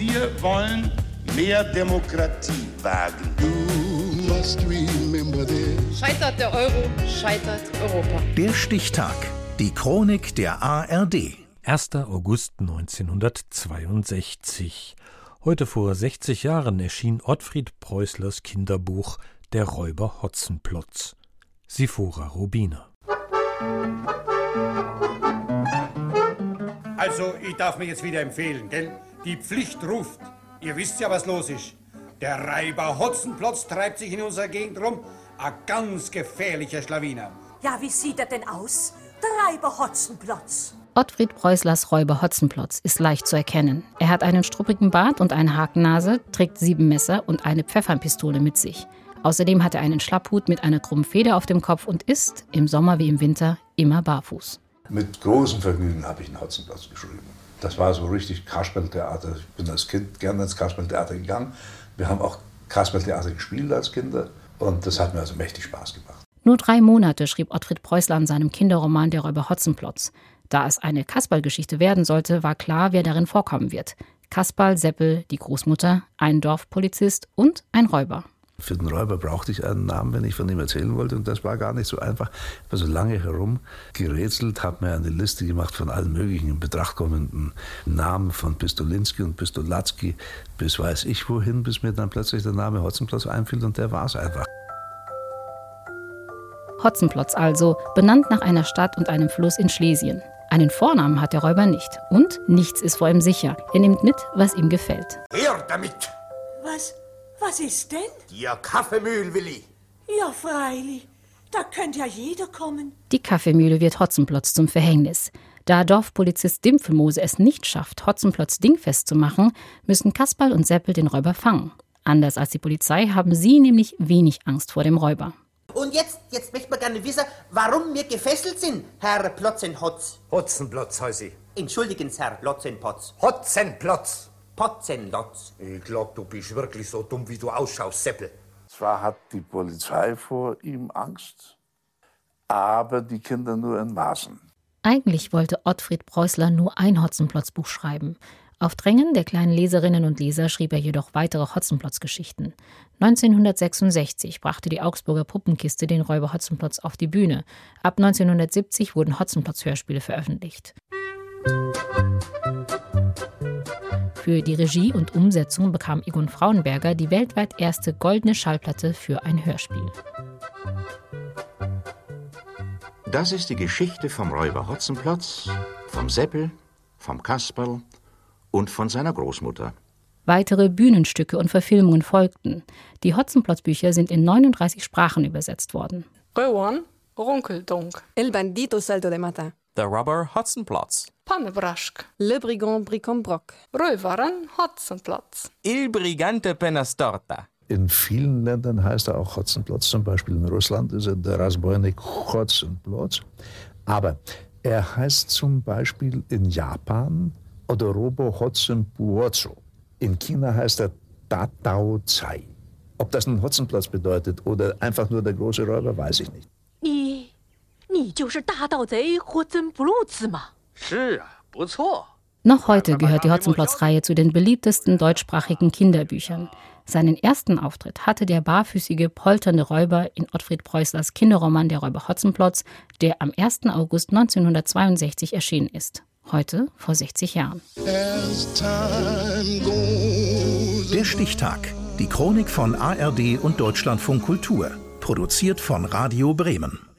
Wir wollen mehr Demokratie wagen. Scheitert der Euro, scheitert Europa. Der Stichtag. Die Chronik der ARD. 1. August 1962. Heute vor 60 Jahren erschien Ottfried Preußlers Kinderbuch Der Räuber Hotzenplotz. Sifora Rubiner. Also, ich darf mir jetzt wieder empfehlen, gell? Die Pflicht ruft. Ihr wisst ja, was los ist. Der Reiber Hotzenplotz treibt sich in unserer Gegend rum. Ein ganz gefährlicher Schlawiner. Ja, wie sieht er denn aus? Der Reiber Hotzenplotz. Ottfried Preußlers Räuber Hotzenplotz ist leicht zu erkennen. Er hat einen struppigen Bart und eine Hakennase, trägt sieben Messer und eine Pfeffernpistole mit sich. Außerdem hat er einen Schlapphut mit einer krummen Feder auf dem Kopf und ist, im Sommer wie im Winter, immer barfuß. Mit großem Vergnügen habe ich einen Hotzenplotz geschrieben. Das war so richtig Kasperltheater. Ich bin als Kind gerne ins Kasperltheater gegangen. Wir haben auch Kasperltheater gespielt als Kinder und das hat mir also mächtig Spaß gemacht. Nur drei Monate schrieb Ottfried Preußler an seinem Kinderroman Der Räuber Hotzenplotz. Da es eine Kasperlgeschichte werden sollte, war klar, wer darin vorkommen wird. Kasperl, Seppel, die Großmutter, ein Dorfpolizist und ein Räuber. Für den Räuber brauchte ich einen Namen, wenn ich von ihm erzählen wollte. Und das war gar nicht so einfach. Ich habe so lange herum gerätselt, habe mir eine Liste gemacht von allen möglichen in Betracht kommenden Namen, von Pistolinski und Pistolatzki bis weiß ich wohin, bis mir dann plötzlich der Name Hotzenplotz einfiel und der war es einfach. Hotzenplotz also, benannt nach einer Stadt und einem Fluss in Schlesien. Einen Vornamen hat der Räuber nicht. Und nichts ist vor ihm sicher. Er nimmt mit, was ihm gefällt. Her damit! Was? Was ist denn? Dir Kaffeemühl, Willi. Ja, freilich. Da könnte ja jeder kommen. Die Kaffeemühle wird Hotzenplotz zum Verhängnis. Da Dorfpolizist Dimpfelmose es nicht schafft, Hotzenplotz dingfest zu machen, müssen Kasperl und Seppel den Räuber fangen. Anders als die Polizei haben sie nämlich wenig Angst vor dem Räuber. Und jetzt, jetzt möchte man gerne wissen, warum wir gefesselt sind, Herr Plotzenhotz. Hotzenplotz heiße ich. Entschuldigen Sie, Herr Plotzenpotz. Hotzenplotz. Potzenlotz. Ich glaub, du bist wirklich so dumm, wie du ausschaust, Seppel. Zwar hat die Polizei vor ihm Angst, aber die Kinder nur in Maßen. Eigentlich wollte Ottfried Preußler nur ein Hotzenplotz-Buch schreiben. Auf Drängen der kleinen Leserinnen und Leser schrieb er jedoch weitere Hotzenplotz-Geschichten. 1966 brachte die Augsburger Puppenkiste den Räuber Hotzenplotz auf die Bühne. Ab 1970 wurden Hotzenplotz-Hörspiele veröffentlicht. Für die Regie und Umsetzung bekam Egon Frauenberger die weltweit erste goldene Schallplatte für ein Hörspiel. Das ist die Geschichte vom Räuber Hotzenplotz, vom Seppel, vom Kasperl und von seiner Großmutter. Weitere Bühnenstücke und Verfilmungen folgten. Die Hotzenplotz-Bücher sind in 39 Sprachen übersetzt worden. Röwan, Runkeldunk. El bandito salto de mata. Der Robber Hotzenplotz. Pannebraschk. Le brigand Bricambroc. Röwaren Hotzenplotz. Il brigante Penastorta. In vielen Ländern heißt er auch Hotzenplotz, zum Beispiel in Russland ist er der Rasboinik Hotzenplotz. Aber er heißt zum Beispiel in Japan Odorobo Hotzenpuozo. In China heißt er Tatao Zai. Ob das nun Hotzenplotz bedeutet oder einfach nur der große Räuber, weiß ich nicht. 你，你就是大盗贼霍森布鲁兹吗？ noch heute gehört die Hotzenplotz-Reihe zu den beliebtesten deutschsprachigen Kinderbüchern. Seinen ersten Auftritt hatte der barfüßige, polternde Räuber in Ottfried Preußlers Kinderroman Der Räuber Hotzenplotz, der am 1. August 1962 erschienen ist. Heute vor 60 Jahren. Der Stichtag. Die Chronik von ARD und Deutschlandfunk Kultur. Produziert von Radio Bremen.